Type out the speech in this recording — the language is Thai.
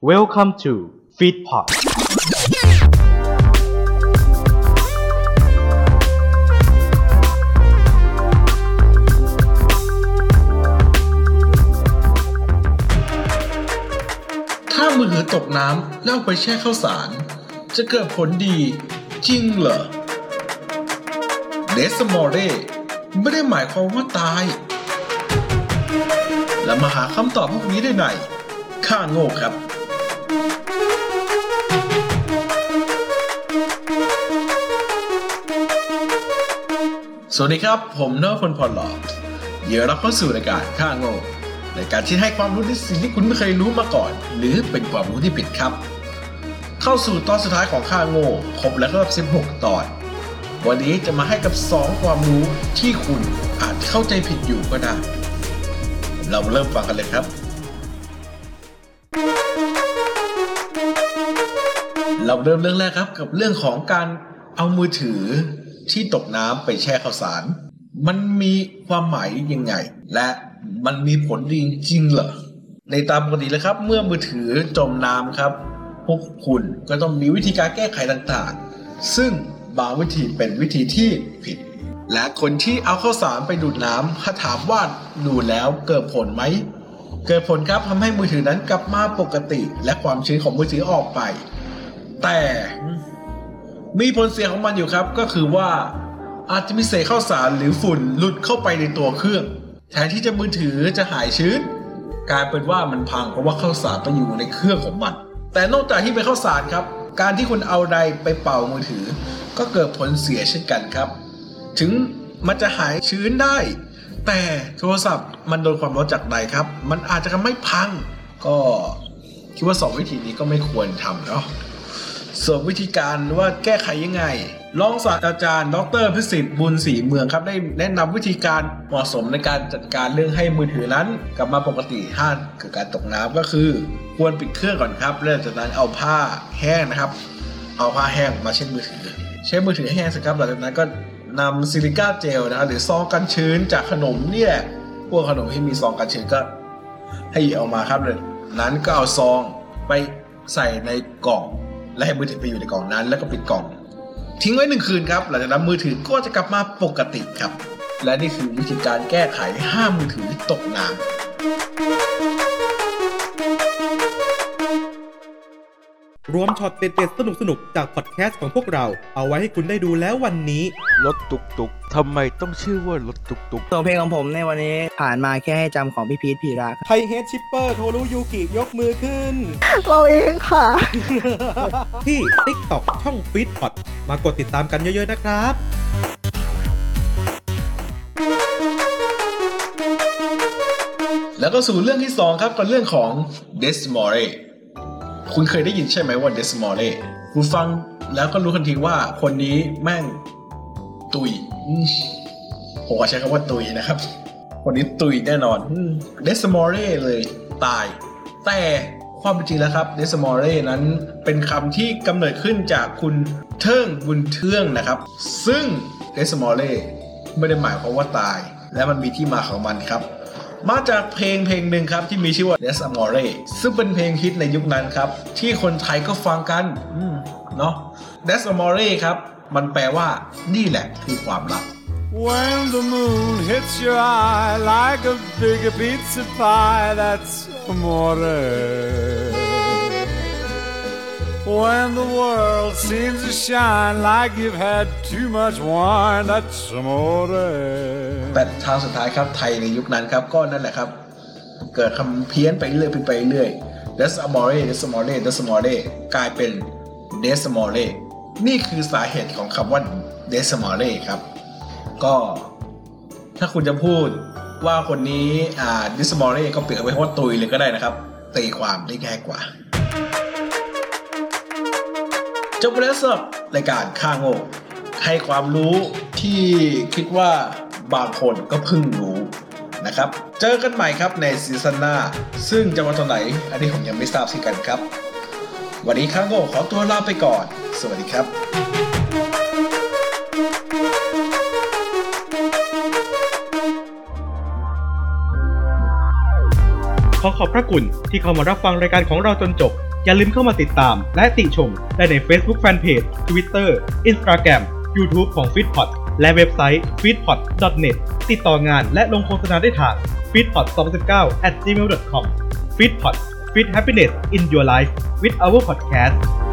Welcome to Feedpot ถ้ามือถือตกน้ำแล้วไปแช่ข้าวสาร จะเกิดผลดีจริงเหรอเดสมอร์เรไม่ได้หมายความว่าตาย แล้วมาหาคำตอบพวกนี้ได้ไหนข้าโง่ครับ สวัสดีครับ ผมเนอร์พลพลหลอดเดี๋ยวเราเข้าสู่รายการข้าโง่รายการที่ให้ความรู้ในสิ่งที่คุณไม่เคยรู้มาก่อน หรือเป็นความรู้ที่ผิดครับ เข้าสู่ตอนสุดท้ายของข้าโง่ครบแล้วครับ16 ตอน วันนี้จะมาให้กับ 2 ความรู้ที่คุณอาจเข้าใจผิดอยู่ก็ได้ เราเริ่มฟังกันเลยครับ เราเริ่มเรื่องแรกครับ กับเรื่องของการเอามือถือที่ตกน้ำไปแช่ข้าวสาร มันมีความหมายยังไง และมันมีผลดีจริงเหรอในตามปกติเลยครับ เมื่อมือถือจมน้ำครับ พวกคุณก็ต้องมีวิธีการแก้ไขต่างๆ ซึ่งบางวิธีเป็นวิธีที่ผิด และคนที่เอาข้าวสารไปดูดน้ำถ้าถามว่าดูแล้วเกิดผลไหมเกิดผลครับทำให้มือถือนั้นกลับมาปกติ และความชื้นของมือถือออกไป แต่มีผลเสียของมันอยู่ครับ ก็คือว่าอาจจะมีเศษข้าวสารหรือฝุ่นหลุดเข้าไปในตัวเครื่อง แทนที่จะมือถือจะหายชื้น กลายเป็นว่ามันพังเพราะว่าข้าวสารไปอยู่ในเครื่องของมัน แต่นอกจากที่เป็นข้าวสารครับ การที่คุณเอาใดไปเป่ามือถือ ก็เกิดผลเสียเช่นกันครับ ถึงมันจะหายชื้นได้ แต่โทรศัพท์มันโดนความร้อนจากใดครับ มันอาจจะทำให้พัง ก็คิดว่าสองวิธีนี้ก็ไม่ควรทำเนาะ ส่วนวิธีการว่าแก้ไขยังไงรองศาสตราจารย์ ดรพิสิทธิ์บุญศรีเมืองครับได้แนะนำวิธีการเหมาะสมในการจัดการเรื่องให้มือถือนั้น กลับมาปกติห้าเกิดการตกน้ำก็คือ ควรปิดเครื่องก่อนครับแล้วจากนั้นเอาผ้าแห้งนะครับ เอาผ้าแห้งมาเช็ดมือถือเช็ดมือถือให้แห้งสิครับหลังจากนั้นก็นำซิลิก้าเจลนะครับหรือซองกันชื้นจากขนมเนี่แหละพวกขนมที่มีซองกันชื้นก็ให้เออกมาครับเลยนั้นก็เอาซองไปใส่ในกล่อง และให้มือถือไปอยู่ในกล่องนั้น แล้วก็ปิดกล่อง ทิ้งไว้หนึ่งคืนครับ หลังจากนั้นมือถือก็จะกลับมาปกติครับ และนี่คือวิธีการแก้ไขห้ามมือถือตกน้ำ รวมช็อตเด็ดๆสนุกๆจากพอดแคสต์ของพวกเรา เอาไว้ให้คุณได้ดูแล้ววันนี้ รถตุกตุกทำไมต้องชื่อว่ารถตุกตุกส่วนเพลงของผมในวันนี้ผ่านมาแค่ให้จำของพี่พีทพีระครับไทยเฮดชิปเปอร์โทรุยูกิยกมือขึ้น เราเองค่ะ ที่ TikTok ช่องฟีดพอดมากดติดตามกันเยอะๆนะครับแล้วก็สู่เรื่องที่สองครับกับเรื่องของเดสมอร์เร คุณเคยได้ยินใช่ไหมว่าเดสมอร์เรคุณฟังแล้วก็รู้ทันทีว่าคนนี้แม่งตุยผมขอใช้คำว่าตุยนะครับ คนนี้ตุยแน่นอนเดสมอร์เรเลยตาย แต่ความเป็นจริงแล้วครับเดสมอร์เรนั้นเป็นคำที่กำเนิดขึ้นจากคุณเทิงบุญเทืองนะครับ ซึ่งเดสมอร์เรไม่ได้หมายความว่าตาย และมันมีที่มาของมันครับ มาจากเพลงเพลงหนึ่งครับที่มีชื่อว่า Des Amore ซึ่งเป็นเพลงฮิตในยุคนั้นครับ ที่คนไทยก็ฟังกันอืมเนาะ Des Amore ครับ มันแปลว่านี่แหละคือความรัก When the moon hits your eye like a big pizza pie, that's amore. When the world seems to shine like you've had too much wine, that's amore. แต่ทางสุดท้ายครับไทยในยุคนั้นครับก็นั่นแหละครับ เกิดคำเพี้ยนไปเรื่อยไปเรื่อย Des Amore Des Amore Des Amore กลายเป็น Des Amore นี่คือสาเหตุของคำว่า Des Amore ครับ ก็ถ้าคุณจะพูดว่าคนนี้อ่า Des Amore ก็เปลี่ยนไปว่าตุยเลยก็ได้นะครับตีความได้ง่ายกว่า จบไปแล้วสำหรับรายการข้างโง่ให้ความรู้ที่คิดว่าบางคนก็เพิ่งรู้นะครับ เจอกันใหม่ครับในซีซั่นหน้า ซึ่งจะวันตอนไหน อันนี้ผมยังไม่ทราบสิกันครับ วันนี้ข้างโง่ขอตัวลาไปก่อน สวัสดีครับขอขอบพระคุณที่เข้ามารับฟังรายการของเราจนจบ อย่าลืมเข้ามาติดตาม และติชมได้ใน Facebook Fanpage Twitter Instagram YouTube ของ f e e d p o t และเว็บไซต์ f e e d p o t net ติดต่องานและลงโฆษณาได้ทาง f e e d p o t 2019 at gmail.com f e e d p o t Fit Happiness in Your Life with our podcast